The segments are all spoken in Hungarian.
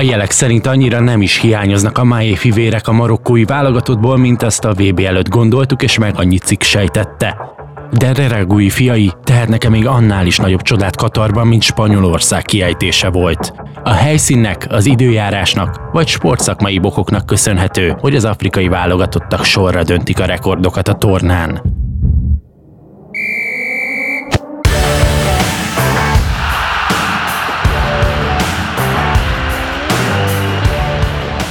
A jelek szerint annyira nem is hiányoznak a májé fivérek a marokkói válogatottból, mint azt a VB előtt gondoltuk, és meg annyi cikk sejtette. De Reregui fiai tehetnek-e még annál is nagyobb csodát Katarban, mint Spanyolország kiejtése volt. A helyszínnek, az időjárásnak vagy sportszakmai bokoknak köszönhető, hogy az afrikai válogatottak sorra döntik a rekordokat a tornán.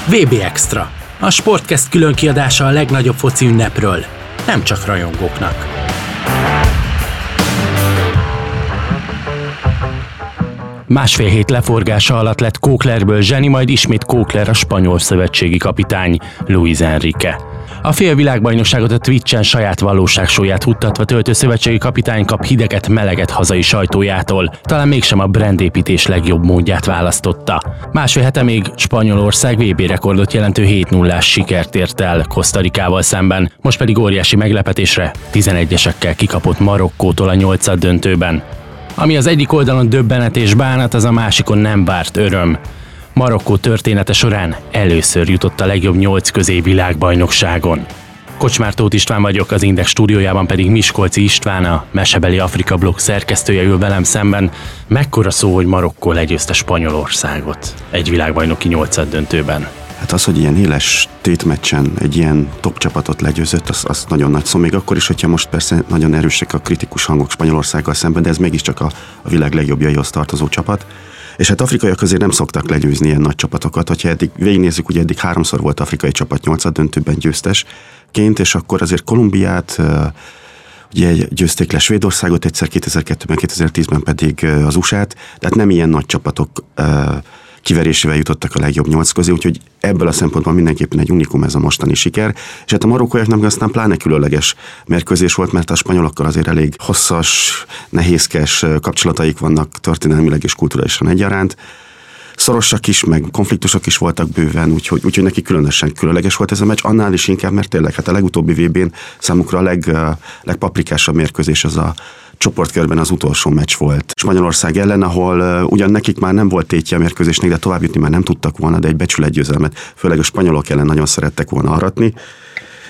VB Extra. A Sportcast külön kiadása a legnagyobb foci ünnepről. Nem csak rajongóknak. Másfél hét leforgása alatt lett Kóklerből zseni, majd ismét Kókler a spanyol szövetségi kapitány, Luis Enrique. A fél világbajnokságot a Twitch-en saját valóságsóját huttatva töltő szövetségi kapitány kap hideget, meleget hazai sajtójától. Talán mégsem a brandépítés legjobb módját választotta. Másfél hete még Spanyolország VB rekordot jelentő 7 0 sikert ért el Kosztarikával szemben, most pedig óriási meglepetésre 11-esekkel kikapott Marokkótól a 8 döntőben. Ami az egyik oldalon döbbenet és bánat, az a másikon nem várt öröm. Marokkó története során először jutott a legjobb nyolc közé világbajnokságon. Kocsmár Tóth István vagyok, az Index stúdiójában pedig Miskolci István, a Mesebeli Afrika blog szerkesztője ül velem szemben. Mekkora szó, hogy Marokkó legyőzte Spanyolországot egy világbajnoki nyolcad döntőben? Hát az, hogy ilyen éles tétmeccsen egy ilyen top csapatot legyőzött, az, az nagyon nagy szó. Még akkor is, hogyha most persze nagyon erősek a kritikus hangok Spanyolországgal szemben, de ez mégiscsak a, a világ legjobbjaihoz tartozó csapat. És hát afrikaiak azért nem szoktak legyőzni ilyen nagy csapatokat. Hogyha eddig végignézzük, ugye eddig háromszor volt afrikai csapat nyolcad döntőben győztesként, és akkor azért Kolumbiát, ugye győzték le Svédországot egyszer 2002-ben, 2010-ben pedig az USA-t, tehát nem ilyen nagy csapatok kiverésével jutottak a legjobb nyolc közé, úgyhogy ebből a szempontból mindenképpen egy unikum ez a mostani siker. És hát a marokkóiaknak aztán pláne különleges mérkőzés volt, mert a spanyolokkal azért elég hosszas, nehézkes kapcsolataik vannak történelmileg és kulturálisan egyaránt szorosak is, meg konfliktusok is voltak bőven, úgyhogy, úgyhogy neki különösen különleges volt ez a meccs, annál is inkább, mert tényleg hát a legutóbbi VB-n számukra a leg, legpaprikásabb mérkőzés az a csoportkörben az utolsó meccs volt Spanyolország ellen, ahol ugyan nekik már nem volt tétje a mérkőzésnek, de tovább jutni már nem tudtak volna, de egy becsületgyőzelmet, főleg a spanyolok ellen nagyon szerettek volna aratni.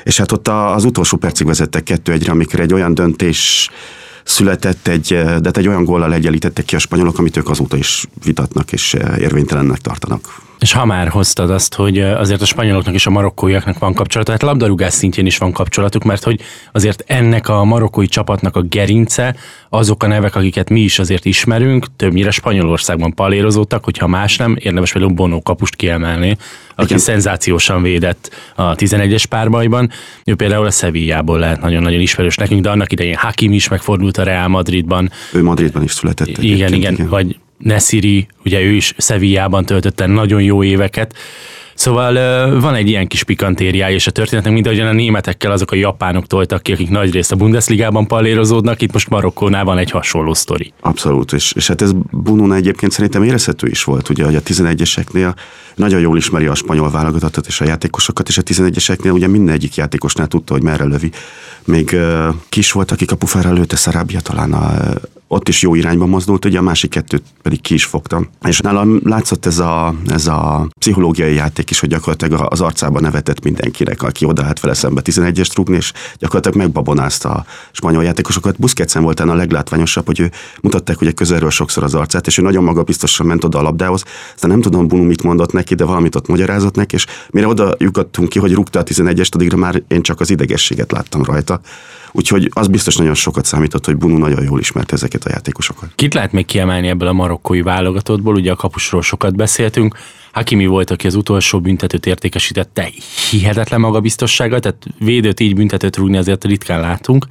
És hát ott az utolsó percig vezettek kettő egyre, amikor egy olyan döntés született egy, de hát egy olyan góllal egyenlítettek ki a spanyolok, amit ők azóta is vitatnak és érvénytelennek tartanak. És ha már hoztad azt, hogy azért a spanyoloknak és a marokkóiaknak van kapcsolata, hát labdarúgás szintjén is van kapcsolatuk, mert hogy azért ennek a marokkói csapatnak a gerince, azok a nevek, akiket mi is azért ismerünk, többnyire Spanyolországban palérozódtak, hogyha más nem, érdemes például Bono kapust kiemelni, aki Igen. szenzációsan védett a 11-es párbajban. Ő például a Sevillából lehet nagyon-nagyon ismerős nekünk, de annak idején Hakim is megfordult a Real Madridban. Ő Madridban is született. Igen, igen, igen, vagy Nesiri, ugye ő is Sevillában töltötte nagyon jó éveket, Szóval van egy ilyen kis pikantériája és a történetnek, mint ahogyan a németekkel azok a japánok toltak ki, akik nagyrészt a Bundesligában pallérozódnak, itt most Marokkónál van egy hasonló sztori. Abszolút, és, és hát ez Bununa egyébként szerintem érezhető is volt, ugye, hogy a 11-eseknél nagyon jól ismeri a spanyol válogatottat és a játékosokat, és a 11-eseknél ugye minden egyik játékosnál tudta, hogy merre lövi. Még uh, kis volt, aki kapufára lőtte, Szerábia talán a, ott is jó irányba mozdult, ugye a másik kettőt pedig ki is fogtam. És nálam látszott ez a, ez a pszichológiai játék is, hogy gyakorlatilag az arcában nevetett mindenkinek, aki odaállt vele szembe 11-est rúgni, és gyakorlatilag megbabonázta a spanyol játékosokat. Busquetsen volt a leglátványosabb, hogy ő mutatták ugye közelről sokszor az arcát, és ő nagyon magabiztosan ment oda a labdához. Aztán nem tudom, Bunu mit mondott neki, de valamit ott magyarázott neki, és mire oda lyukadtunk ki, hogy rúgta a 11-est, addigra már én csak az idegességet láttam rajta. Úgyhogy az biztos nagyon sokat számított, hogy Bunu nagyon jól ismerte ezeket a játékosokat. Kit lehet még kiemelni ebből a marokkói válogatottból? Ugye a kapusról sokat beszéltünk. Hakimi volt, aki az utolsó büntetőt értékesítette hihetetlen magabiztossággal, tehát védőt így büntetőt rúgni azért ritkán látunk.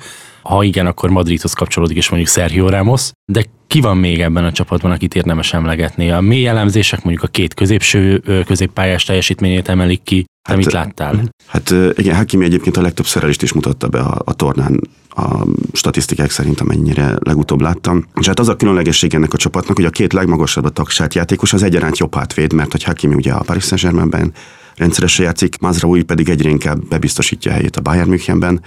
Ha igen, akkor Madridhoz kapcsolódik, és mondjuk Sergio Ramos. De ki van még ebben a csapatban, akit érdemes emlegetni? A mély elemzések mondjuk a két középső középpályás teljesítményét emelik ki. Te hát, mit láttál? Hát igen, Hakimi egyébként a legtöbb szerelést is mutatta be a, a tornán a statisztikák szerint, amennyire legutóbb láttam. És hát az a különlegesség ennek a csapatnak, hogy a két legmagasabb a tagsát játékos az egyaránt jobb hátvéd, mert hogy Hakimi ugye a Paris Saint-Germainben rendszeresen játszik, Mazraoui pedig egyre inkább bebiztosítja a helyét a Bayern Münchenben,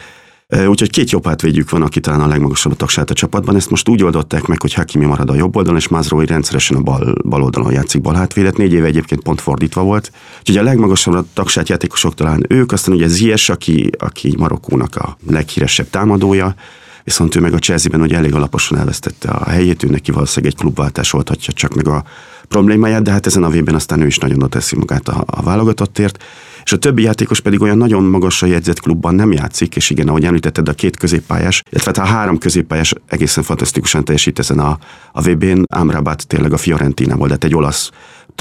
Úgyhogy két jobb hátvédjük van, aki talán a legmagasabb tagsát a csapatban. Ezt most úgy oldották meg, hogy Hakimi marad a jobb oldalon, és Mazroi rendszeresen a bal, bal oldalon játszik bal hátvédet. Négy éve egyébként pont fordítva volt. Úgyhogy a legmagasabb tagsát játékosok talán ők, aztán ugye Zies, aki, aki Marokkónak a leghíresebb támadója, viszont ő meg a Chelsea-ben ugye elég alaposan elvesztette a helyét, ő neki valószínűleg egy klubváltás oldhatja csak meg a problémáját, de hát ezen a vében aztán ő is nagyon teszi magát a, a válogatottért. És a többi játékos pedig olyan nagyon magasra jegyzett klubban nem játszik, és igen, ahogy említetted, a két középpályás, illetve hát a három középpályás egészen fantasztikusan teljesít ezen a, a VB-n. Amrabat tényleg a Fiorentina volt, tehát egy olasz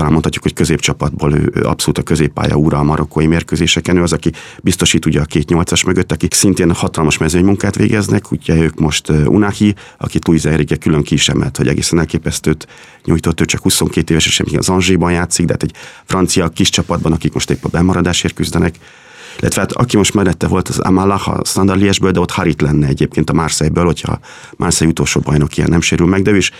talán mondhatjuk, hogy középcsapatból ő, abszolút a középpálya úra a marokkói mérkőzéseken. Ő az, aki biztosít ugye a két nyolcas mögött, akik szintén hatalmas munkát végeznek. Ugye ők most Unahi, akit Luis Enrique külön ki is emelt, hogy egészen elképesztőt nyújtott, ő csak 22 éves, és az Angéban játszik, de hát egy francia kis csapatban, akik most épp a bemaradásért küzdenek illetve hát aki most mellette volt az Amalah a Standard Liesből, de ott Harit lenne egyébként a Marseille-ből, hogyha Marseille utolsó bajnok ilyen nem sérül meg, de ő is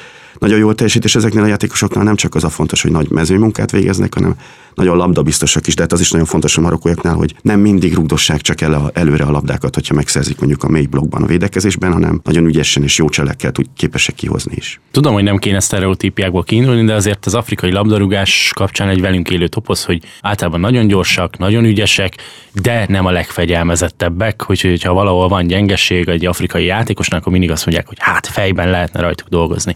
nagyon jól teljesít, és ezeknél a játékosoknál nem csak az a fontos, hogy nagy mezőmunkát végeznek, hanem nagyon labdabiztosak is, de hát az is nagyon fontos a marokkóiaknál, hogy nem mindig rugdossák csak el a, előre a labdákat, hogyha megszerzik mondjuk a mély blokkban a védekezésben, hanem nagyon ügyesen és jó cselekkel tud képesek kihozni is. Tudom, hogy nem kéne sztereotípiákból kiindulni, de azért az afrikai labdarúgás kapcsán egy velünk élő topoz, hogy általában nagyon gyorsak, nagyon ügyesek, de nem a legfegyelmezettebbek, hogy ha valahol van gyengeség egy afrikai játékosnak, akkor mindig azt mondják, hogy hát fejben lehetne rajtuk dolgozni.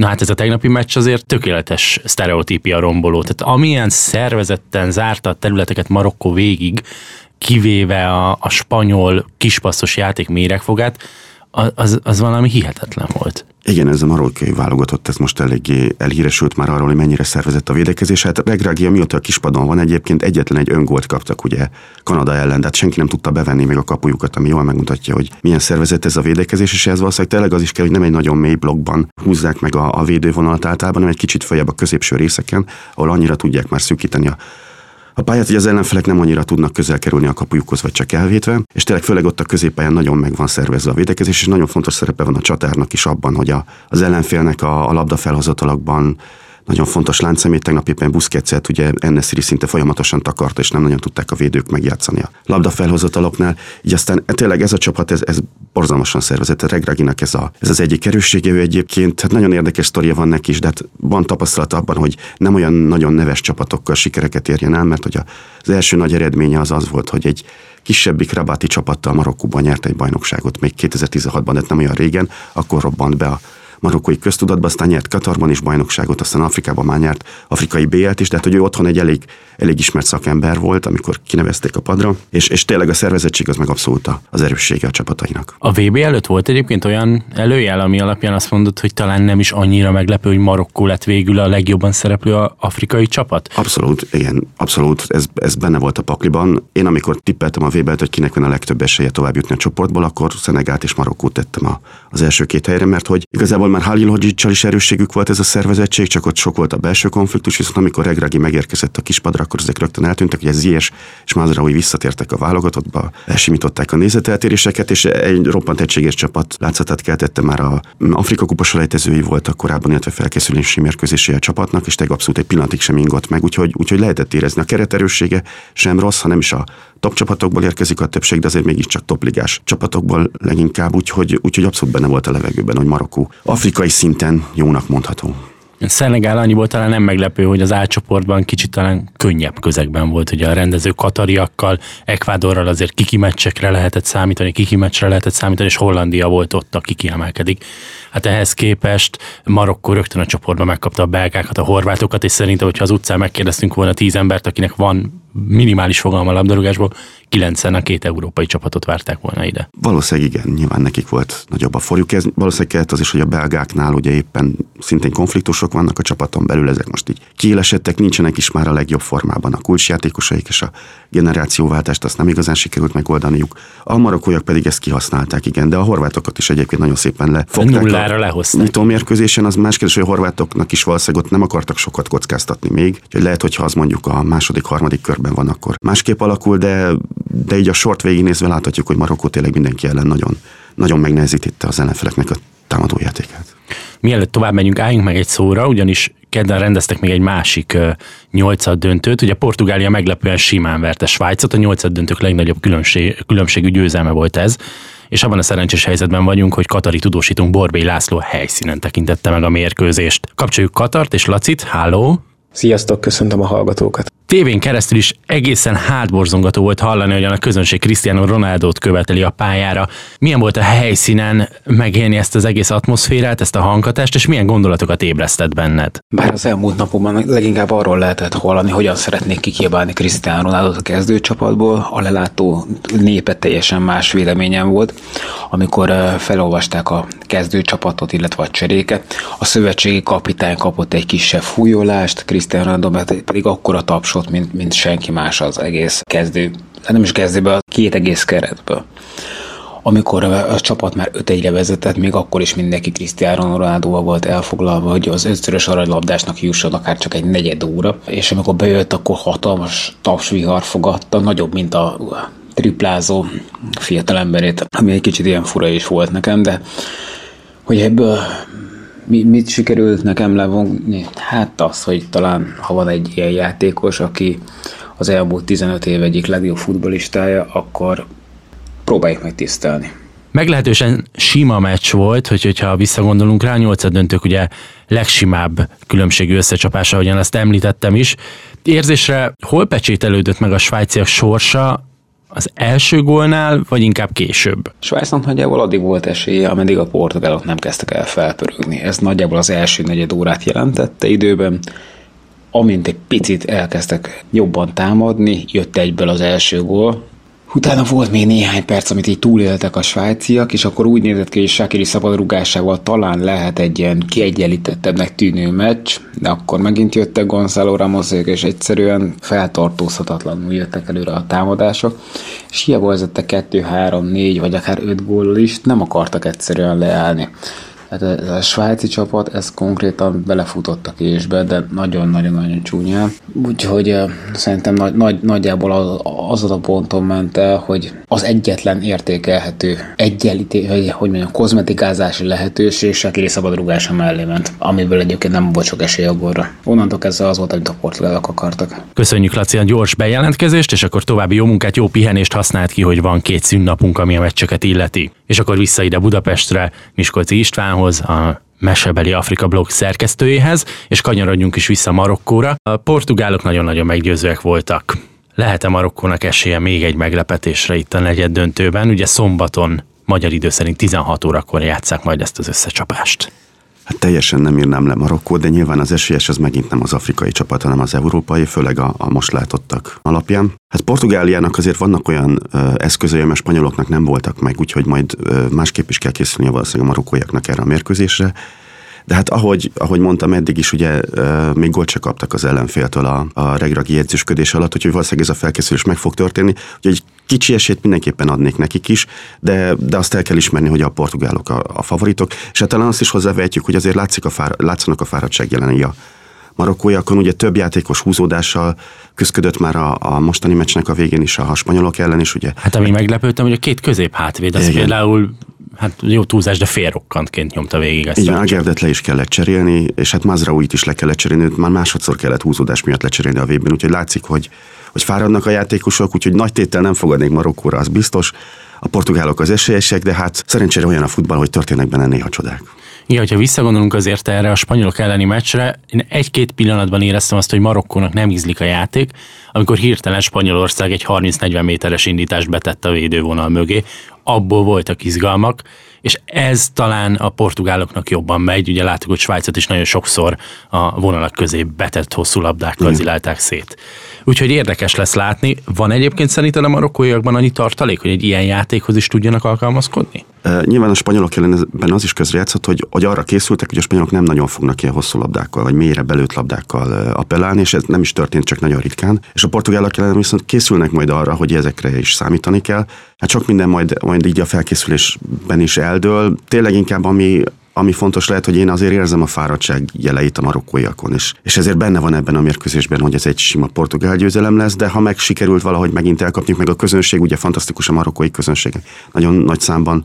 Na hát ez a tegnapi meccs azért tökéletes sztereotípia romboló. Tehát amilyen szervezetten zárta a területeket Marokkó végig, kivéve a, a spanyol kispasszos játék méregfogát, az, az valami hihetetlen volt. Igen, ez a marokkai válogatott, ez most eléggé elhíresült már arról, hogy mennyire szervezett a védekezés. Hát Regragia mióta a kispadon van egyébként egyetlen egy öngolt kaptak ugye Kanada ellen, tehát senki nem tudta bevenni még a kapujukat, ami jól megmutatja, hogy milyen szervezett ez a védekezés, és ez valószínűleg tényleg az is kell, hogy nem egy nagyon mély blokkban húzzák meg a, a védővonalat általában, hanem egy kicsit följebb a középső részeken, ahol annyira tudják már szűkíteni a a pályát, hogy az ellenfelek nem annyira tudnak közel kerülni a kapujukhoz, vagy csak elvétve, és tényleg főleg ott a középpályán nagyon meg van szervezve a védekezés, és nagyon fontos szerepe van a csatárnak is abban, hogy a, az ellenfélnek a, a labda felhozatalakban nagyon fontos láncszemét, tegnap éppen Busquetset ugye Ennesiri szinte folyamatosan takarta, és nem nagyon tudták a védők megjátszani a labda felhozataloknál. Így aztán tényleg ez a csapat, ez, ez borzalmasan szervezett. Regraginak ez, a, ez az egyik erőssége, ő egyébként, hát nagyon érdekes sztoria van neki is, de hát van tapasztalat abban, hogy nem olyan nagyon neves csapatokkal sikereket érjen el, mert hogy az első nagy eredménye az az volt, hogy egy kisebbik rabáti csapattal Marokkóban nyert egy bajnokságot, még 2016-ban, de nem olyan régen, akkor robbant be a marokkói köztudatba, aztán nyert Katarban is bajnokságot, aztán Afrikában már nyert afrikai B-et is, tehát hogy ő otthon egy elég, elég ismert szakember volt, amikor kinevezték a padra, és, és tényleg a szervezettség az meg abszolút az erőssége a csapatainak. A VB előtt volt egyébként olyan előjel, ami alapján azt mondod, hogy talán nem is annyira meglepő, hogy Marokkó lett végül a legjobban szereplő a afrikai csapat? Abszolút, igen, abszolút, ez, ez benne volt a pakliban. Én amikor tippeltem a vb hogy kinek van a legtöbb esélye tovább jutni a csoportból, akkor Szenegát és Marokkót tettem a, az első két helyre, mert hogy igazából már Halilhodzsicsal is erősségük volt ez a szervezettség, csak ott sok volt a belső konfliktus, viszont amikor Regragi megérkezett a kispadra, akkor ezek rögtön eltűntek, hogy ez Zies és Mazraoui visszatértek a válogatottba, elsimították a nézeteltéréseket, és egy roppant egységes csapat látszatát keltette már a Afrika kupa selejtezői voltak korábban, illetve felkészülési mérkőzési a csapatnak, és tényleg abszolút egy pillanatig sem ingott meg, úgyhogy, úgyhogy lehetett érezni. A kereterőssége sem rossz, hanem is a top csapatokból érkezik a többség, de azért mégiscsak topligás csapatokból leginkább, úgyhogy, úgyhogy abszolút benne volt a levegőben, hogy Marokkó afrikai szinten jónak mondható. Szenegál annyiból talán nem meglepő, hogy az álcsoportban kicsit talán könnyebb közegben volt, hogy a rendező katariakkal, Ekvádorral azért kiki meccsekre lehetett számítani, kiki meccsre lehetett számítani, és Hollandia volt ott, aki kiemelkedik. Hát ehhez képest Marokkó rögtön a csoportban megkapta a belgákat, a horvátokat, és szerintem, hogyha az utcán megkérdeztünk volna tíz embert, akinek van minimális fogalma labdarúgásból, kilencen a két európai csapatot várták volna ide. Valószínűleg igen, nyilván nekik volt nagyobb a forjuk. Ez valószínűleg kellett az is, hogy a belgáknál ugye éppen szintén konfliktusok vannak a csapaton belül, ezek most így kiélesedtek, nincsenek is már a legjobb formában a kulcsjátékosaik, és a generációváltást azt nem igazán sikerült megoldaniuk. A marokkóiak pedig ezt kihasználták, igen, de a horvátokat is egyébként nagyon szépen lefogták. Nullára lehozták. Nyitó mérkőzésen az más kérdés, hogy a horvátoknak is valószínűleg ott nem akartak sokat kockáztatni még, hogy lehet, hogy ha az mondjuk a második, harmadik körben van, akkor másképp alakul, de de így a sort végignézve láthatjuk, hogy Marokkó tényleg mindenki ellen nagyon, nagyon megnehezítette az ellenfeleknek a támadójátékát. Mielőtt tovább megyünk, álljunk meg egy szóra, ugyanis kedden rendeztek még egy másik nyolcad döntőt. Ugye Portugália meglepően simán verte Svájcot, a nyolcad döntők legnagyobb különbség, különbségű győzelme volt ez és abban a szerencsés helyzetben vagyunk, hogy Katari tudósítunk Borbély László helyszínen tekintette meg a mérkőzést. Kapcsoljuk Katart és Lacit, háló! Sziasztok, köszöntöm a hallgatókat! Tévén keresztül is egészen hátborzongató volt hallani, hogy a közönség Cristiano Ronaldo-t követeli a pályára. Milyen volt a helyszínen megélni ezt az egész atmoszférát, ezt a hanghatást, és milyen gondolatokat ébresztett benned? Bár az elmúlt napokban leginkább arról lehetett hallani, hogyan szeretnék kikiabálni Cristiano Ronaldo a kezdőcsapatból, a lelátó népe teljesen más véleményem volt, amikor felolvasták a kezdőcsapatot, illetve a cseréket. A szövetségi kapitány kapott egy kisebb fújolást, Cristiano Ronaldo pedig akkora tapsot játszott, mint, mint senki más az egész kezdő, hát nem is kezdőből, két egész keretből. Amikor a csapat már 5 1 vezetett, még akkor is mindenki Cristiano ronaldo volt elfoglalva, hogy az ötszörös aranylabdásnak jusson akár csak egy negyed óra, és amikor bejött, akkor hatalmas tapsvihar fogadta, nagyobb, mint a triplázó fiatalemberét, ami egy kicsit ilyen fura is volt nekem, de hogy ebből mi, mit sikerült nekem levonni? Hát az, hogy talán ha van egy ilyen játékos, aki az elmúlt 15 év egyik legjobb futbolistája, akkor próbáljuk meg tisztelni. Meglehetősen sima meccs volt, hogy, hogyha visszagondolunk rá, nyolcad döntők ugye legsimább különbségű összecsapása, ahogyan ezt említettem is. Érzésre hol pecsételődött meg a svájciak sorsa, az első gólnál, vagy inkább később? Svájcnak nagyjából addig volt esélye, ameddig a portugálok nem kezdtek el felpörögni. Ez nagyjából az első negyed órát jelentette időben. Amint egy picit elkezdtek jobban támadni, jött egyből az első gól, Utána volt még néhány perc, amit így túléltek a svájciak, és akkor úgy nézett ki, hogy Sakiri szabadrugásával talán lehet egy ilyen kiegyenlítettebbnek tűnő meccs, de akkor megint jöttek Gonzalo Ramosék, és egyszerűen feltartózhatatlanul jöttek előre a támadások, és hiába vezettek 2, 3, 4 vagy akár 5 góllal is, nem akartak egyszerűen leállni. Tehát a, a svájci csapat, ez konkrétan belefutott a késbe, de nagyon-nagyon-nagyon csúnyán. Úgyhogy szerintem nagy, nagy, nagyjából az, az a ponton ment el, hogy az egyetlen értékelhető egyenlíté, hogy, hogy mondjam, kozmetikázási lehetőség Sakiri szabadrugása mellé ment, amiből egyébként nem volt sok esély a gólra. Onnantól kezdve az volt, amit a portugálok akartak. Köszönjük Laci a gyors bejelentkezést, és akkor további jó munkát, jó pihenést használt ki, hogy van két szünnapunk, ami a meccseket illeti. És akkor vissza ide Budapestre, Miskolci István Gáborhoz, a mesebeli Afrika blog szerkesztőjéhez, és kanyarodjunk is vissza Marokkóra. A portugálok nagyon-nagyon meggyőzőek voltak. Lehet-e Marokkónak esélye még egy meglepetésre itt a negyed döntőben? Ugye szombaton, magyar idő szerint 16 órakor játszák majd ezt az összecsapást. Hát teljesen nem írnám le Marokkó, de nyilván az esélyes az megint nem az afrikai csapat, hanem az európai, főleg a, a most látottak alapján. Hát Portugáliának azért vannak olyan ö, eszközei, mert spanyoloknak nem voltak meg, úgyhogy majd ö, másképp is kell készülni valószínűleg a marokkóiaknak erre a mérkőzésre. De hát ahogy, ahogy mondtam eddig is, ugye még gólt se kaptak az ellenféltől a, a regragi jegyzősködés alatt, úgyhogy valószínűleg ez a felkészülés meg fog történni. Úgyhogy kicsi esélyt mindenképpen adnék nekik is, de, de azt el kell ismerni, hogy a portugálok a, a favoritok, és hát talán azt is hozzávehetjük, hogy azért látszik a fár, látszanak a fáradtság jelenei a marokkóiakon, ugye több játékos húzódással küzdött már a, a mostani meccsnek a végén is a spanyolok ellen is, ugye. Hát ami meglepődtem, hogy a két közép hátvéd, az Igen. például hát jó túlzás, de félrokkantként nyomta végig ezt. Igen, Agerdet le is kellett cserélni, és hát Mazrauit is le kellett cserélni, már másodszor kellett húzódás miatt lecserélni a végben, úgyhogy látszik, hogy, hogy fáradnak a játékosok, úgyhogy nagy tétel nem fogadnék Marokkóra, az biztos. A portugálok az esélyesek, de hát szerencsére olyan a futball, hogy történnek benne néha csodák. Igen, hogyha visszagondolunk azért erre a spanyolok elleni meccsre, én egy-két pillanatban éreztem azt, hogy Marokkónak nem ízlik a játék, amikor hirtelen Spanyolország egy 30-40 méteres indítást betett a védővonal mögé, abból voltak izgalmak, és ez talán a portugáloknak jobban megy, ugye látjuk, hogy Svájcot is nagyon sokszor a vonalak közé betett hosszú labdákkal zilálták szét. Úgyhogy érdekes lesz látni. Van egyébként szerinted a marokkóiakban annyi tartalék, hogy egy ilyen játékhoz is tudjanak alkalmazkodni? Nyilván a spanyolok ellenben az is közrejátszott, hogy, hogy arra készültek, hogy a spanyolok nem nagyon fognak ilyen hosszú labdákkal, vagy mélyre belőtt labdákkal appellálni, és ez nem is történt csak nagyon ritkán. És a portugálok ellen viszont készülnek majd arra, hogy ezekre is számítani kell. Hát sok minden majd, majd így a felkészülésben is eldől. Tényleg inkább ami, ami fontos lehet, hogy én azért érzem a fáradtság jeleit a marokkóiakon is. És ezért benne van ebben a mérkőzésben, hogy ez egy sima portugál győzelem lesz, de ha meg sikerült valahogy megint elkapni, meg a közönség, ugye fantasztikus a marokkói közönség, nagyon nagy számban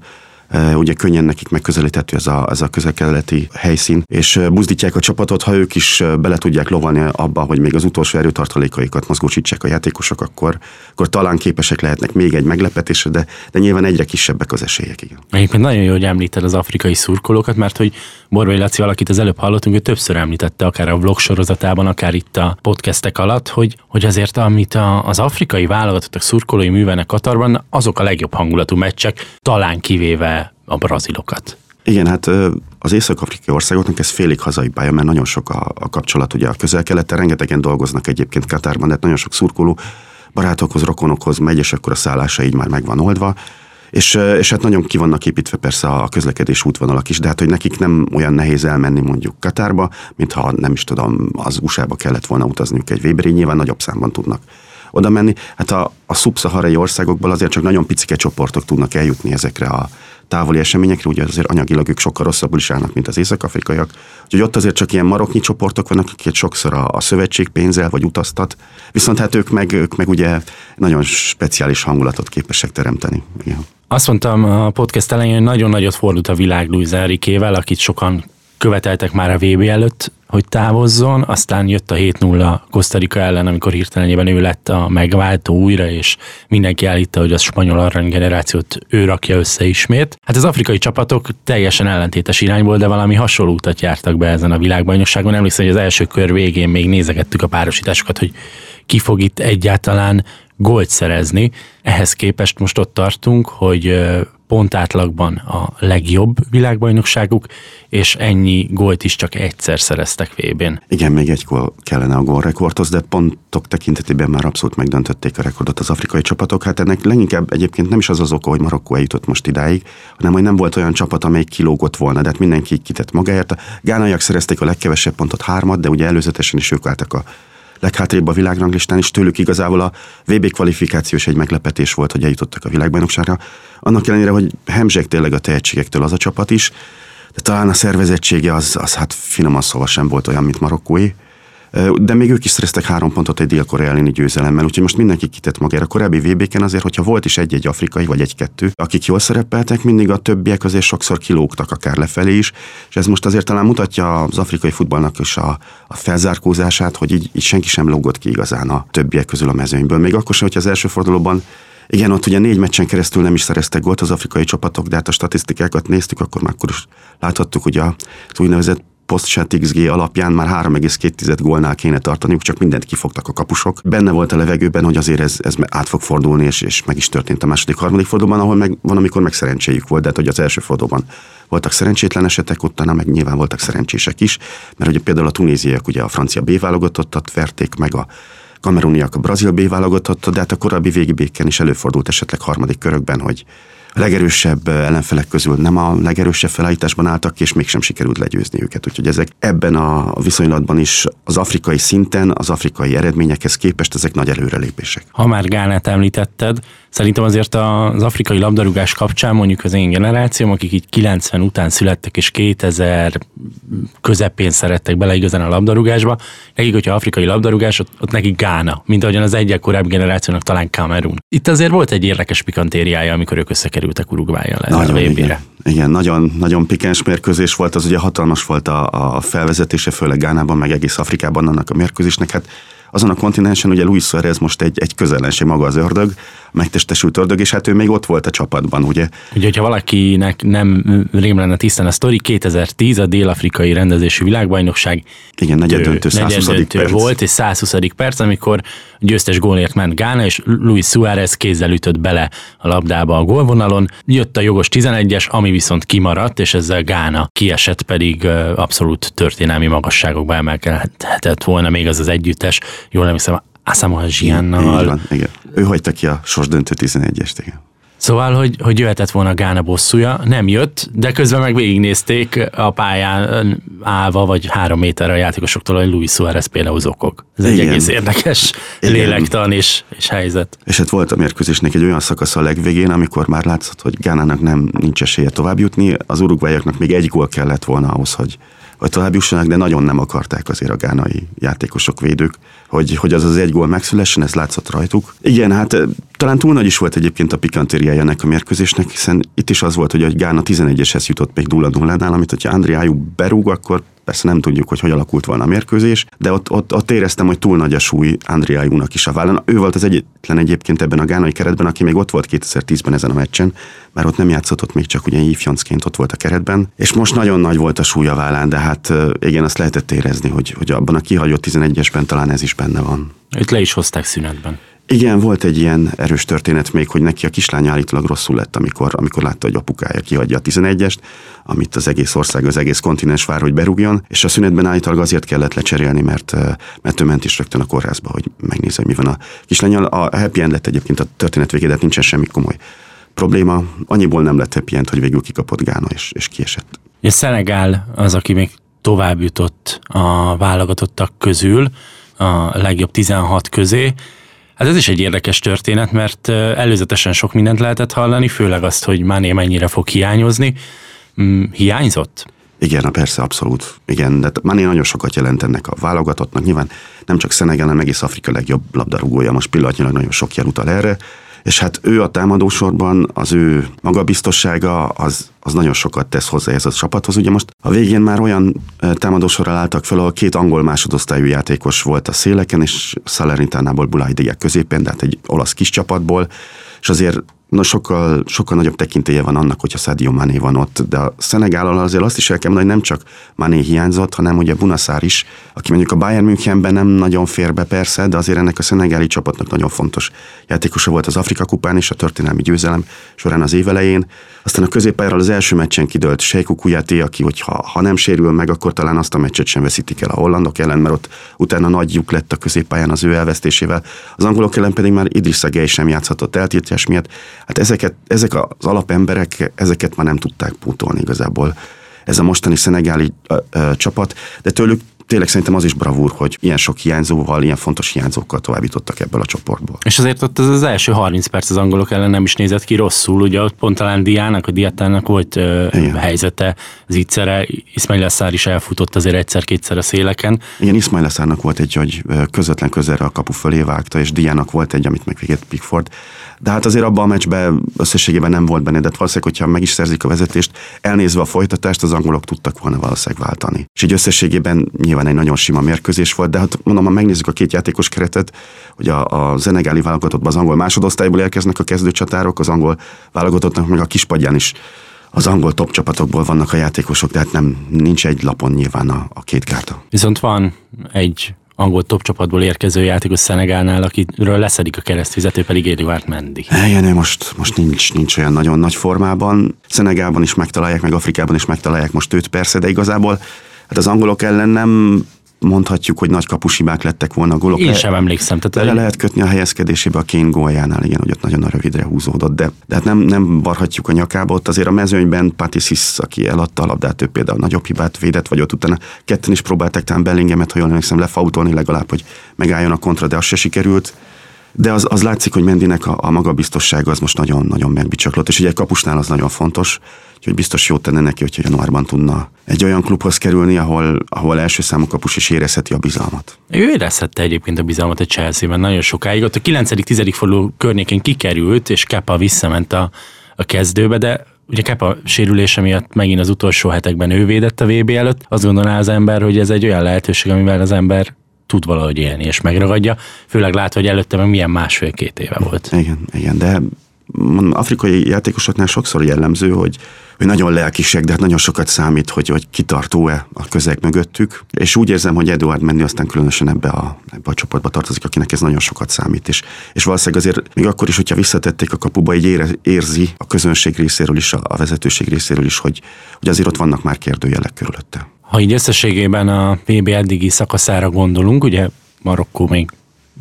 ugye könnyen nekik megközelíthető ez a, ez a közelkeleti helyszín, és buzdítják a csapatot, ha ők is bele tudják lovalni abba, hogy még az utolsó erőtartalékaikat mozgósítsák a játékosok, akkor, akkor talán képesek lehetnek még egy meglepetésre, de, de nyilván egyre kisebbek az esélyek. Igen. Egyébként nagyon jó, hogy említed az afrikai szurkolókat, mert hogy Borbély Laci valakit az előbb hallottunk, ő többször említette, akár a vlog sorozatában, akár itt a podcastek alatt, hogy, hogy azért amit a, az afrikai válogatottak szurkolói művenek Katarban, azok a legjobb hangulatú meccsek, talán kivéve a brazilokat. Igen, hát az észak-afrikai országoknak ez félig hazai pálya, mert nagyon sok a, a kapcsolat ugye a közel-keleten, rengetegen dolgoznak egyébként Katárban, de hát nagyon sok szurkoló barátokhoz, rokonokhoz megy, és akkor a szállása így már meg van oldva. És, és hát nagyon ki vannak építve persze a közlekedés útvonalak is, de hát hogy nekik nem olyan nehéz elmenni mondjuk Katárba, mintha nem is tudom, az USA-ba kellett volna utazniuk egy Weberi, nyilván nagyobb számban tudnak oda menni. Hát a, a szubszaharai országokból azért csak nagyon picike csoportok tudnak eljutni ezekre a távoli eseményekre, ugye azért anyagilag ők sokkal rosszabbul is állnak, mint az észak-afrikaiak. Úgyhogy ott azért csak ilyen maroknyi csoportok vannak, akiket sokszor a, a szövetség pénzzel vagy utaztat, viszont hát ők meg, ők meg ugye nagyon speciális hangulatot képesek teremteni. Igen. Azt mondtam a podcast elején, hogy nagyon nagyot fordult a világ Luis Enriquével, akit sokan követeltek már a VB előtt, hogy távozzon, aztán jött a 7-0 Kosztarika ellen, amikor hirtelenében ő lett a megváltó újra, és mindenki állítta, hogy a spanyol arany generációt ő rakja össze ismét. Hát az afrikai csapatok teljesen ellentétes irányból, de valami hasonló utat jártak be ezen a világbajnokságon. Emlékszem, hogy az első kör végén még nézegettük a párosításokat, hogy ki fog itt egyáltalán gólt szerezni. Ehhez képest most ott tartunk, hogy pontátlagban a legjobb világbajnokságuk, és ennyi gólt is csak egyszer szereztek VB-n. Igen, még egy gól kellene a gólrekordhoz, de pontok tekintetében már abszolút megdöntötték a rekordot az afrikai csapatok. Hát ennek leginkább egyébként nem is az az oka, hogy Marokkó eljutott most idáig, hanem hogy nem volt olyan csapat, amely kilógott volna, de hát mindenki kitett magáért. A gánaiak szerezték a legkevesebb pontot hármat, de ugye előzetesen is ők álltak a leghátrébb a világranglistán, és tőlük igazából a VB kvalifikációs egy meglepetés volt, hogy eljutottak a világbajnokságra. Annak ellenére, hogy hemzseg tényleg a tehetségektől az a csapat is, de talán a szervezettsége az, az hát finoman szóval sem volt olyan, mint marokkói de még ők is szereztek három pontot egy dél elleni győzelemmel, úgyhogy most mindenki kitett magára. Korábbi VB-ken azért, hogyha volt is egy-egy afrikai vagy egy-kettő, akik jól szerepeltek, mindig a többiek azért sokszor kilógtak akár lefelé is, és ez most azért talán mutatja az afrikai futballnak is a, a felzárkózását, hogy így, így senki sem lógott ki igazán a többiek közül a mezőnyből. Még akkor sem, hogy az első fordulóban igen, ott ugye négy meccsen keresztül nem is szereztek gólt az afrikai csapatok, de hát a statisztikákat néztük, akkor már akkor is láthattuk, hogy az úgynevezett post XG alapján már 3,2 gólnál kéne tartaniuk, csak mindent kifogtak a kapusok. Benne volt a levegőben, hogy azért ez, ez át fog fordulni, és, és meg is történt a második, harmadik fordulóban, ahol meg van, amikor meg szerencséjük volt, de hát, hogy az első fordulóban voltak szerencsétlen esetek, utána meg nyilván voltak szerencsések is, mert ugye például a tunéziak ugye a francia B válogatottat verték meg a kameruniak a brazil B válogatottat, de hát a korábbi végibéken is előfordult esetleg harmadik körökben, hogy legerősebb ellenfelek közül nem a legerősebb felállításban álltak, és mégsem sikerült legyőzni őket. Úgyhogy ezek ebben a viszonylatban is az afrikai szinten, az afrikai eredményekhez képest ezek nagy előrelépések. Ha már Gánát említetted, szerintem azért az afrikai labdarúgás kapcsán mondjuk az én generációm, akik így 90 után születtek, és 2000 közepén szerettek bele igazán a labdarúgásba, nekik, hogyha afrikai labdarúgás, ott, ott nekik Gána, mint ahogyan az egyek korábbi generációnak talán Kamerun. Itt azért volt egy érdekes pikantériája, amikor ők összekerültek kerültek Uruguayon le nagyon, a igen, igen, nagyon, nagyon pikens mérkőzés volt, az ugye hatalmas volt a, a felvezetése, főleg Gánában, meg egész Afrikában annak a mérkőzésnek. Hát azon a kontinensen ugye Luis Suarez most egy, egy közellenség maga az ördög, megtestesült ördög, és hát ő még ott volt a csapatban, ugye? Ugye, hogyha valakinek nem rém lenne tisztán a sztori, 2010 a dél-afrikai rendezésű világbajnokság. Igen, negyed döntő, 120. perc. volt, és 120. perc, amikor győztes gólért ment Gána, és Luis Suárez kézzel ütött bele a labdába a gólvonalon. Jött a jogos 11-es, ami viszont kimaradt, és ezzel Gána kiesett pedig abszolút történelmi magasságokba emelkedhetett volna még az az együttes. Jól nem hiszem, Asamoah. Igen. Ő hagyta ki a sorsdöntő 11-est, igen. Szóval, hogy, hogy jöhetett volna Gána bosszúja, nem jött, de közben meg végignézték a pályán állva, vagy három méterre a játékosoktól, hogy Luis Suárez például zokog. Ez egy Igen. egész érdekes Igen. lélektan és, és helyzet. És hát volt a mérkőzésnek egy olyan szakasz a legvégén, amikor már látszott, hogy Gánának nem nincs esélye tovább jutni, az urugvályoknak még egy gól kellett volna ahhoz, hogy hogy tovább jussanak, de nagyon nem akarták azért a gánai játékosok, védők, hogy, hogy az az egy gól megszülessen, ez látszott rajtuk. Igen, hát talán túl nagy is volt egyébként a pikantériája ennek a mérkőzésnek, hiszen itt is az volt, hogy a Gána 11-eshez jutott még 0 0 amit hogyha Andriájú berúg, akkor Persze nem tudjuk, hogy hogy alakult volna a mérkőzés, de ott, ott, ott éreztem, hogy túl nagy a súly Andriájúnak is a vállán. Ő volt az egyetlen egyébként ebben a gánai keretben, aki még ott volt 2010-ben ezen a meccsen, mert ott nem játszott, ott még csak ugye ifjancként ott volt a keretben, és most nagyon nagy volt a súly a vállán, de hát igen, azt lehetett érezni, hogy, hogy abban a kihagyott 11-esben talán ez is benne van. Őt le is hozták szünetben. Igen, volt egy ilyen erős történet még, hogy neki a kislány állítólag rosszul lett, amikor, amikor látta, hogy apukája kihagyja a 11-est, amit az egész ország, az egész kontinens vár, hogy berúgjon, és a szünetben állítólag azért kellett lecserélni, mert, mert ő ment is rögtön a kórházba, hogy megnézze, hogy mi van a kislányal. A happy end lett egyébként a történet végé, de nincsen semmi komoly probléma. Annyiból nem lett happy end, hogy végül kikapott Gána, és, és kiesett. És Szenegál az, aki még tovább jutott a válogatottak közül, a legjobb 16 közé, Hát ez is egy érdekes történet, mert előzetesen sok mindent lehetett hallani, főleg azt, hogy Mané mennyire fog hiányozni. Mm, hiányzott? Igen, persze, abszolút. Igen, de Mané nagyon sokat jelent ennek a válogatottnak. Nyilván nem csak Szenegál, hanem egész Afrika legjobb labdarúgója. Most pillanatnyilag nagyon sok jel utal erre és hát ő a támadósorban, az ő magabiztossága, az, az nagyon sokat tesz hozzá ez a csapathoz. Ugye most a végén már olyan támadósorral álltak fel, ahol két angol másodosztályú játékos volt a széleken, és Salernitánnából Bulai középen, tehát egy olasz kis csapatból, és azért na sokkal, sokkal nagyobb tekintélye van annak, hogyha Sadio Mané van ott, de a Szenegállal azért azt is el kell mondani, hogy nem csak Mané hiányzott, hanem ugye Bunaszár is, aki mondjuk a Bayern Münchenben nem nagyon fér be persze, de azért ennek a szenegáli csapatnak nagyon fontos játékosa volt az Afrika kupán és a történelmi győzelem során az évelején. Aztán a középpályáról az első meccsen kidőlt Sejku Kujati, aki hogyha ha nem sérül meg, akkor talán azt a meccset sem veszítik el a hollandok ellen, mert ott utána nagy lyuk lett a középpályán az ő elvesztésével. Az angolok ellen pedig már Idrissa Gay sem játszhatott eltiltás miatt. Hát ezeket, ezek az alapemberek, ezeket már nem tudták pótolni igazából ez a mostani szenegáli ö, ö, csapat, de tőlük tényleg szerintem az is bravúr, hogy ilyen sok hiányzóval, ilyen fontos hiányzókkal továbbítottak ebből a csoportból. És azért ott az, az első 30 perc az angolok ellen nem is nézett ki rosszul, ugye ott pont talán Diának, a Diatának volt ö, helyzete, Zicsere, Ismail Leszár is elfutott azért egyszer-kétszer a széleken. Igen, Ismail Leszárnak volt egy, hogy közvetlen közelre a kapu fölé vágta, és Diának volt egy, amit megvégett Pickford. De hát azért abban a meccsben összességében nem volt benne, de valószínűleg, hogyha meg is szerzik a vezetést, elnézve a folytatást, az angolok tudtak volna valószínűleg váltani. És így összességében nyilván egy nagyon sima mérkőzés volt, de hát mondom, ha megnézzük a két játékos keretet, hogy a, a zenegáli válogatottban az angol másodosztályból érkeznek a kezdőcsatárok, az angol válogatottnak meg a kispadján is az angol top csapatokból vannak a játékosok, tehát nem, nincs egy lapon nyilván a, a két kárta. Viszont van egy angol top csapatból érkező játékos Szenegálnál, akiről leszedik a keresztfizető, pedig Eduard Mendy. Igen, most, most nincs, nincs olyan nagyon nagy formában. Szenegálban is megtalálják, meg Afrikában is megtalálják most őt persze, de igazából hát az angolok ellen nem mondhatjuk, hogy nagy kapusibák lettek volna a gólok. Én sem emlékszem. Tehát le lehet kötni a helyezkedésébe a Kane góljánál, igen, hogy ott nagyon a rövidre húzódott, de, de hát nem, nem barhatjuk a nyakába, ott azért a mezőnyben Patisis, aki eladta a labdát, ő például nagyobb hibát védett, vagy ott utána ketten is próbálták talán Bellingemet, ha jól emlékszem, lefautolni legalább, hogy megálljon a kontra, de az se sikerült. De az, az látszik, hogy Mendinek a, a magabiztossága az most nagyon-nagyon megbicsaklott, és ugye egy kapusnál az nagyon fontos, úgyhogy biztos jót tenne neki, hogyha januárban tudna egy olyan klubhoz kerülni, ahol, ahol első számú kapus is érezheti a bizalmat. Ő érezhette egyébként a bizalmat a Chelsea-ben nagyon sokáig. Ott a 9.-10. forduló környékén kikerült, és Kepa visszament a, a kezdőbe, de ugye Kepa sérülése miatt megint az utolsó hetekben ő védett a VB előtt. Azt gondolná az ember, hogy ez egy olyan lehetőség, amivel az ember tud valahogy élni és megragadja, főleg látva, hogy előtte meg milyen másfél-két éve volt. Igen, igen, de afrikai játékosoknál sokszor jellemző, hogy, hogy nagyon lelkisek, de hát nagyon sokat számít, hogy, hogy kitartó-e a közeg mögöttük. És úgy érzem, hogy Eduard menni aztán különösen ebbe a, ebbe a csoportba tartozik, akinek ez nagyon sokat számít. És, és valószínűleg azért még akkor is, hogyha visszatették a kapuba, így érzi a közönség részéről is, a vezetőség részéről is, hogy, hogy azért ott vannak már kérdőjelek körülötte. Ha így összességében a PB eddigi szakaszára gondolunk, ugye Marokkó még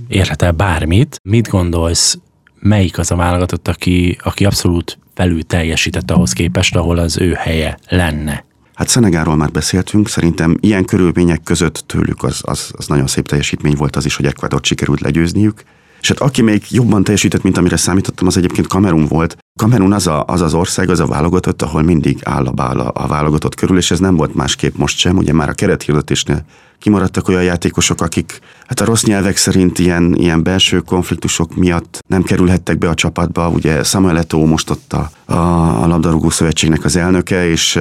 érhet el bármit, mit gondolsz, melyik az a válogatott, aki, aki abszolút felül teljesített ahhoz képest, ahol az ő helye lenne? Hát Szenegáról már beszéltünk, szerintem ilyen körülmények között tőlük az, az, az nagyon szép teljesítmény volt az is, hogy Ecuadort sikerült legyőzniük, És hát aki még jobban teljesített, mint amire számítottam, az egyébként Kamerun volt. Kamerun az, a, az az ország, az a válogatott, ahol mindig áll a bál a, a válogatott körül, és ez nem volt másképp most sem. Ugye már a kerethirdetésnél kimaradtak olyan játékosok, akik hát a rossz nyelvek szerint ilyen, ilyen belső konfliktusok miatt nem kerülhettek be a csapatba. Ugye Samuel Eto'o most ott a, a, a labdarúgó szövetségnek az elnöke, és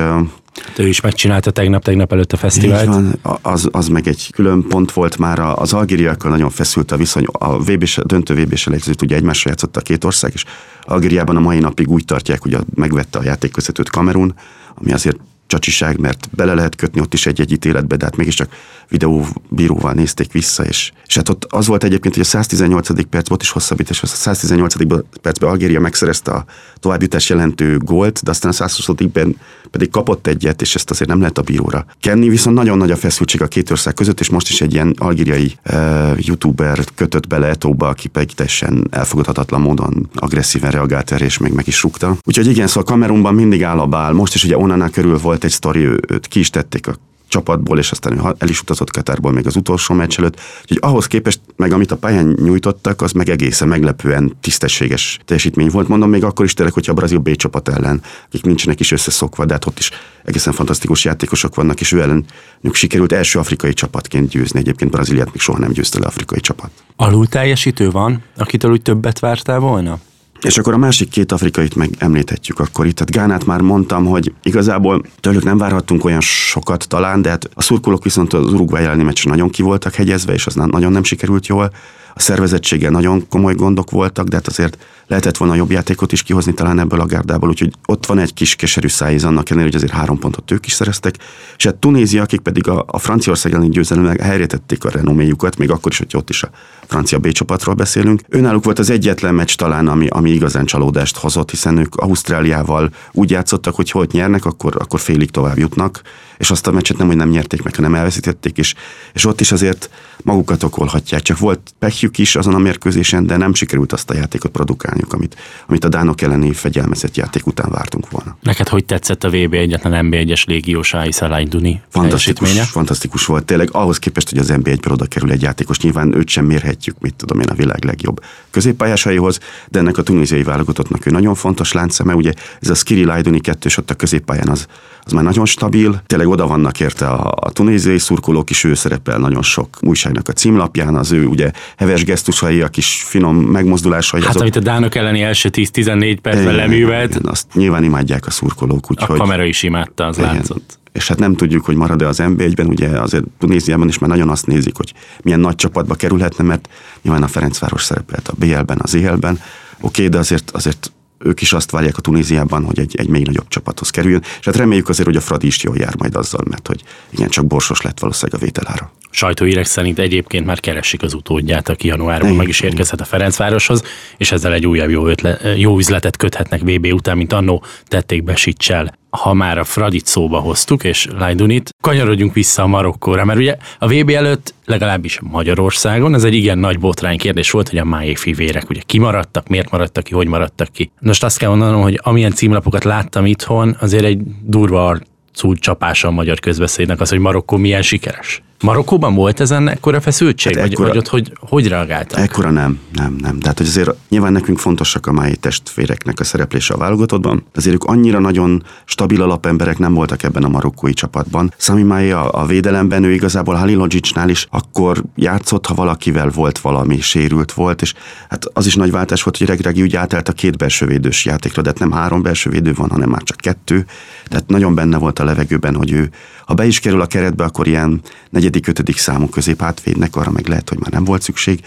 Hát ő is megcsinálta tegnap, tegnap előtt a fesztivált. van, az, az meg egy külön pont volt már, az algériakkal nagyon feszült a viszony, a VB, döntő vb selejtezőt ugye egymásra játszott a két ország, és Algériában a mai napig úgy tartják, hogy megvette a játékvezetőt Kamerun, ami azért csacsiság, mert bele lehet kötni ott is egy-egy ítéletbe, de hát mégiscsak videóbíróval nézték vissza, és, és hát ott az volt egyébként, hogy a 118. perc volt is hosszabbítás, a 118. percben Algéria megszerezte a továbbjutás jelentő gólt, de aztán a 120 ben pedig kapott egyet, és ezt azért nem lehet a bíróra kenni, viszont nagyon nagy a feszültség a két ország között, és most is egy ilyen algériai uh, youtuber kötött bele Etóba, aki pedig teljesen elfogadhatatlan módon agresszíven reagált erre, és még meg is rúgta. Úgyhogy igen, szóval Kamerunban mindig áll a bál. Most is ugye Onana körül volt egy sztori, őt ki is tették a csapatból, és aztán el is utazott Katárból még az utolsó meccs előtt. Úgyhogy ahhoz képest, meg amit a pályán nyújtottak, az meg egészen meglepően tisztességes teljesítmény volt. Mondom még akkor is tényleg, hogyha a brazil B csapat ellen, akik nincsenek is összeszokva, de hát ott is egészen fantasztikus játékosok vannak, és ő ellen sikerült első afrikai csapatként győzni. Egyébként Brazíliát még soha nem győzte le afrikai csapat. Alul teljesítő van, akitől úgy többet vártál volna? És akkor a másik két afrikait meg említhetjük akkor itt. Tehát Gánát már mondtam, hogy igazából tőlük nem várhattunk olyan sokat talán, de hát a szurkolók viszont az Uruguay elleni meccsen nagyon ki voltak hegyezve, és az nagyon nem sikerült jól a szervezettséggel nagyon komoly gondok voltak, de hát azért lehetett volna jobb játékot is kihozni talán ebből a gárdából, úgyhogy ott van egy kis keserű szájíz annak ellenére, hogy azért három pontot ők is szereztek, és hát Tunézia, akik pedig a, a Franciaország elleni győzelemmel helyretették a renoméjukat, még akkor is, hogy ott is a francia B csapatról beszélünk. Őnáluk volt az egyetlen meccs talán, ami, ami igazán csalódást hozott, hiszen ők Ausztráliával úgy játszottak, hogy hogy nyernek, akkor, akkor félig tovább jutnak, és azt a meccset nem, hogy nem nyerték meg, hanem elveszítették, és, és ott is azért magukat okolhatják. Csak volt pehjük is azon a mérkőzésen, de nem sikerült azt a játékot produkálniuk, amit, amit a Dánok elleni fegyelmezett játék után vártunk volna. Neked hogy tetszett a VB egyetlen NB1-es légiós Aisa Duni fantasztikus, fantasztikus volt tényleg, ahhoz képest, hogy az NB1-ből oda kerül egy játékos, nyilván őt sem mérhetjük, mit tudom én, a világ legjobb középpályásaihoz, de ennek a tunéziai válogatottnak ő nagyon fontos láncszeme, ugye ez a Skiri Lajduni kettős ott a középpályán az, az már nagyon stabil, tényleg oda vannak érte a, a tunéziai szurkolók is, ő szerepel nagyon sok újságnak a címlapján, az ő ugye heves gesztusai, a kis finom megmozdulásai. Hát azok... amit a Dánok elleni első 10-14 percben leművelt. Azt nyilván imádják a szurkolók. Úgy, a kamera is imádta, az igen. látszott és hát nem tudjuk, hogy marad-e az NB1-ben, ugye azért Tunéziában is már nagyon azt nézik, hogy milyen nagy csapatba kerülhetne, mert nyilván a Ferencváros szerepelt a BL-ben, az EL-ben, oké, okay, de azért, azért ők is azt várják a Tunéziában, hogy egy, egy még nagyobb csapathoz kerüljön, és hát reméljük azért, hogy a Fradi is jól jár majd azzal, mert hogy igen, csak borsos lett valószínűleg a vételára. Sajtóírek szerint egyébként már keresik az utódját, aki januárban meg is érkezhet a Ferencvároshoz, és ezzel egy újabb jó, ötle, jó üzletet köthetnek VB után, mint annó tették be Sicsel ha már a Fradit szóba hoztuk, és Lajdunit, kanyarodjunk vissza a Marokkóra, mert ugye a VB előtt legalábbis Magyarországon ez egy igen nagy botrány kérdés volt, hogy a májé fivérek ugye kimaradtak, miért maradtak ki, hogy maradtak ki. Most azt kell mondanom, hogy amilyen címlapokat láttam itthon, azért egy durva arcú csapása a magyar közbeszédnek az, hogy Marokkó milyen sikeres. Marokkóban volt ez ekkora feszültség? Hát vagy, ekkora, vagy ott hogy, hogy reagáltak? Ekkora nem, nem, nem. Tehát, hogy azért nyilván nekünk fontosak a mai testvéreknek a szereplése a válogatottban. Azért ők annyira nagyon stabil alapemberek nem voltak ebben a marokkói csapatban. Sami Maia a védelemben, ő igazából Halilodzsicsnál is akkor játszott, ha valakivel volt valami, sérült volt, és hát az is nagy váltás volt, hogy Regregi úgy átállt a két belsővédős játékra, de hát nem három belsővédő van, hanem már csak kettő. Tehát nagyon benne volt a levegőben, hogy ő, ha be is kerül a keretbe, akkor ilyen negyed 4.-5. számú középhátvédnek, arra meg lehet, hogy már nem volt szükség,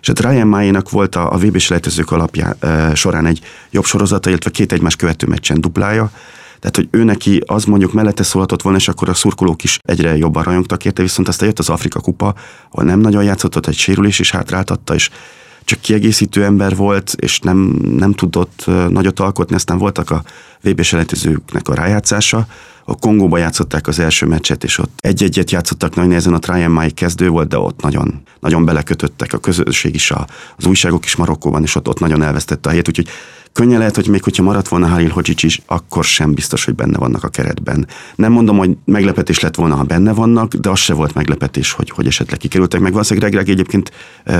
és hát Ryan Maénak volt a, a vb s lejtőzők alapján e, során egy jobb sorozata, illetve két egymás követő meccsen duplája, tehát, hogy ő neki az mondjuk mellette szólhatott volna, és akkor a szurkolók is egyre jobban rajongtak érte, viszont aztán jött az Afrika kupa, ahol nem nagyon játszott, ott egy sérülés is hátráltatta, és csak kiegészítő ember volt, és nem, nem tudott nagyot alkotni, aztán voltak a vb selejtezőknek a rájátszása, a Kongóba játszották az első meccset, és ott egy-egyet játszottak nagy nehezen, a Ryan Mai kezdő volt, de ott nagyon, nagyon belekötöttek a közösség is, a, az újságok is Marokkóban, és ott, ott nagyon elvesztette a helyét, úgyhogy Könnyen lehet, hogy még hogyha maradt volna Halil Hodzic is, akkor sem biztos, hogy benne vannak a keretben. Nem mondom, hogy meglepetés lett volna, ha benne vannak, de az se volt meglepetés, hogy, hogy esetleg kikerültek meg. Valószínűleg Greg egyébként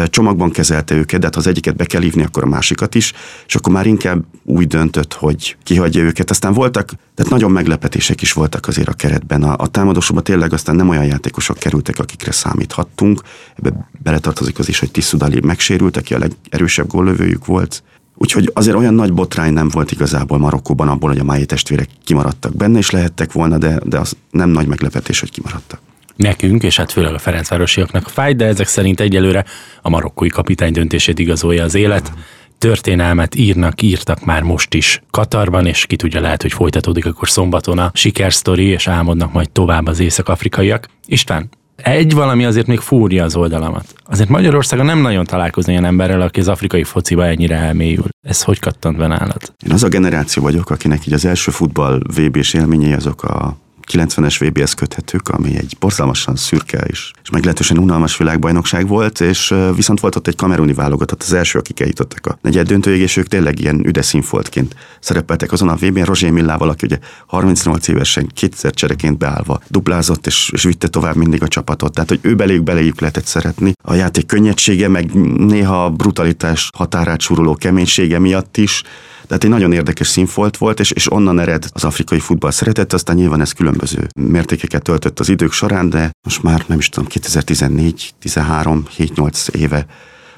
csomagban kezelte őket, de hát ha az egyiket be kell hívni, akkor a másikat is, és akkor már inkább úgy döntött, hogy kihagyja őket. Aztán voltak, tehát nagyon meglepetések is voltak azért a keretben. A, a támadósokban tényleg aztán nem olyan játékosok kerültek, akikre számíthattunk. Ebbe beletartozik az is, hogy Tiszudali megsérült, aki a legerősebb góllövőjük volt. Úgyhogy azért olyan nagy botrány nem volt igazából Marokkóban abból, hogy a Májé testvérek kimaradtak benne, és lehettek volna, de, de az nem nagy meglepetés, hogy kimaradtak. Nekünk, és hát főleg a Ferencvárosiaknak fáj, de ezek szerint egyelőre a marokkói kapitány döntését igazolja az élet. Történelmet írnak, írtak már most is Katarban, és ki tudja, lehet, hogy folytatódik akkor szombaton a sikersztori, és álmodnak majd tovább az észak-afrikaiak. István, egy valami azért még fúrja az oldalamat. Azért Magyarországon nem nagyon találkozni olyan emberrel, aki az afrikai fociba ennyire elmélyül. Ez hogy kattant be nálad? Én az a generáció vagyok, akinek így az első futball VB-s élményei azok a 90-es VB-hez köthetők, ami egy borzalmasan szürke és, és meglehetősen unalmas világbajnokság volt, és viszont volt ott egy kameruni válogatott, az első, akik eljutottak a negyed döntőig, és ők tényleg ilyen üdeszínfoltként szerepeltek azon a VB-n. Rozsé Millával, aki ugye 38 évesen kétszer csereként beállva duplázott, és, és vitte tovább mindig a csapatot. Tehát, hogy ő beléjük beléjük lehetett szeretni. A játék könnyedsége, meg néha brutalitás határát suruló keménysége miatt is tehát egy nagyon érdekes színfolt volt, és, és onnan ered az afrikai futball szeretet, aztán nyilván ez különböző mértékeket töltött az idők során, de most már nem is tudom, 2014, 13, 7-8 éve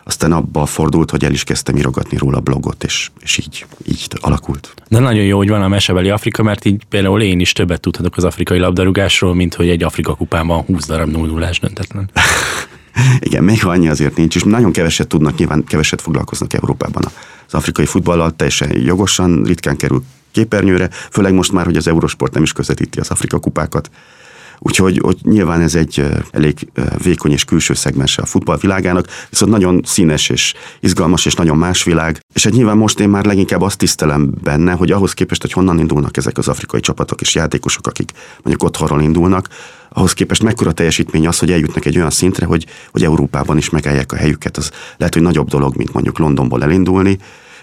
aztán abba fordult, hogy el is kezdtem írogatni róla blogot, és, és így, így alakult. De nagyon jó, hogy van a mesebeli Afrika, mert így például én is többet tudhatok az afrikai labdarúgásról, mint hogy egy Afrika kupában 20 darab 0 0 döntetlen. Igen, még annyi azért nincs, és nagyon keveset tudnak, nyilván keveset foglalkoznak Európában az afrikai futballal, teljesen jogosan, ritkán kerül képernyőre, főleg most már, hogy az Eurosport nem is közvetíti az Afrika kupákat. Úgyhogy hogy nyilván ez egy elég vékony és külső szegmense a futballvilágának, viszont nagyon színes és izgalmas és nagyon más világ. És egy nyilván most én már leginkább azt tisztelem benne, hogy ahhoz képest, hogy honnan indulnak ezek az afrikai csapatok és játékosok, akik mondjuk otthonról indulnak, ahhoz képest mekkora teljesítmény az, hogy eljutnak egy olyan szintre, hogy, hogy Európában is megállják a helyüket. Az lehet, hogy nagyobb dolog, mint mondjuk Londonból elindulni,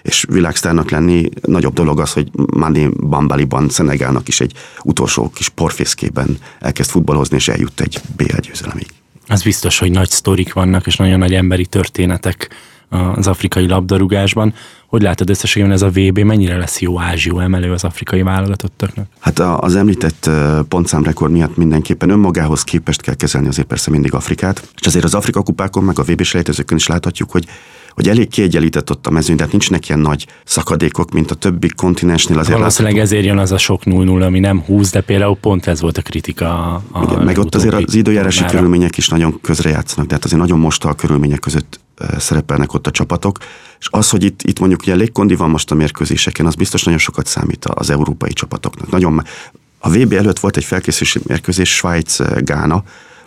és világsztárnak lenni nagyobb dolog az, hogy Mani Bambaliban, Szenegálnak is egy utolsó kis porfészkében elkezd futballozni, és eljut egy BL győzelemig. Az biztos, hogy nagy sztorik vannak, és nagyon nagy emberi történetek az afrikai labdarúgásban. Hogy látod összességében ez a VB, mennyire lesz jó ázsió emelő az afrikai válogatottaknak? Hát az említett pontszámrekord miatt mindenképpen önmagához képest kell kezelni azért persze mindig Afrikát, és azért az Afrika kupákon, meg a VB selejtezőkön is láthatjuk, hogy hogy elég kiegyenlített ott a mezőny, tehát nincsenek ilyen nagy szakadékok, mint a többi kontinensnél. Azért Valószínűleg látható. ezért jön az a sok 0-0, ami nem 20, de például pont ez volt a kritika. A Igen, meg ott azért az időjárási mára. körülmények is nagyon közrejátszanak, tehát azért nagyon most a körülmények között szerepelnek ott a csapatok, és az, hogy itt, itt mondjuk ilyen légkondi van most a mérkőzéseken, az biztos nagyon sokat számít az európai csapatoknak. Nagyon, a VB előtt volt egy felkészülési mérkőzés Svájc-Gána,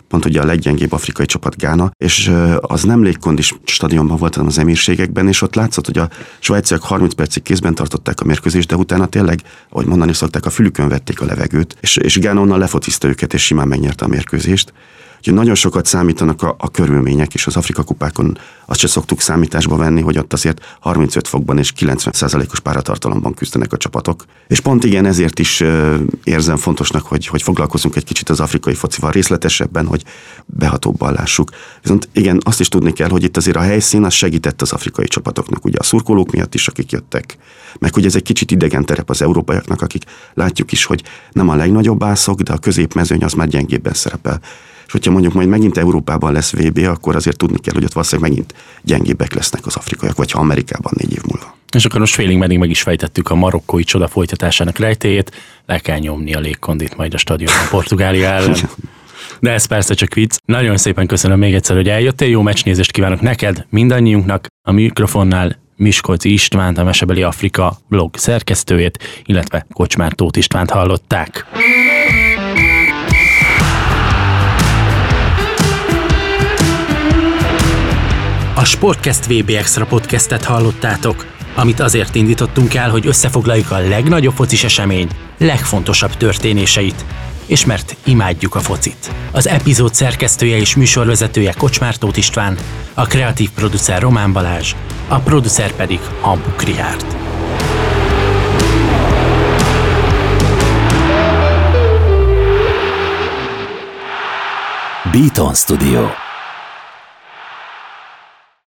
pont ugye a leggyengébb afrikai csapat Gána, és az nem légkondis stadionban volt, hanem az emírségekben, és ott látszott, hogy a svájciak 30 percig kézben tartották a mérkőzést, de utána tényleg, ahogy mondani szokták, a fülükön vették a levegőt, és, és Gána onnan lefotiszta őket, és simán megnyerte a mérkőzést. Úgyhogy nagyon sokat számítanak a, a körülmények, és az Afrika kupákon azt se szoktuk számításba venni, hogy ott azért 35 fokban és 90%-os páratartalomban küzdenek a csapatok. És pont igen, ezért is érzem fontosnak, hogy, hogy foglalkozunk egy kicsit az afrikai focival részletesebben, hogy behatóbban lássuk. Viszont igen, azt is tudni kell, hogy itt azért a helyszín az segített az afrikai csapatoknak, ugye a szurkolók miatt is, akik jöttek. Meg hogy ez egy kicsit idegen terep az európaiaknak, akik látjuk is, hogy nem a legnagyobb ászok, de a középmezőny az már gyengébben szerepel és hogyha mondjuk majd megint Európában lesz VB, akkor azért tudni kell, hogy ott valószínűleg megint gyengébbek lesznek az afrikaiak, vagy ha Amerikában négy év múlva. És akkor most félig meddig meg is fejtettük a marokkói csoda folytatásának rejtéjét, le kell nyomni a légkondit majd a stadionban Portugália ellen. De ez persze csak vicc. Nagyon szépen köszönöm még egyszer, hogy eljöttél, jó meccsnézést kívánok neked, mindannyiunknak. A mikrofonnál Miskolci Istvánt, a Mesebeli Afrika blog szerkesztőjét, illetve Kocsmár Tóth Istvánt hallották. A Sportcast VB Extra podcastet hallottátok. amit azért indítottunk el, hogy összefoglaljuk a legnagyobb focis esemény legfontosabb történéseit, és mert imádjuk a focit. Az epizód szerkesztője és műsorvezetője Kocsmár Tóth István, a kreatív producer Román Balázs, a producer pedig Hambuk Rihárd. Beaton Studio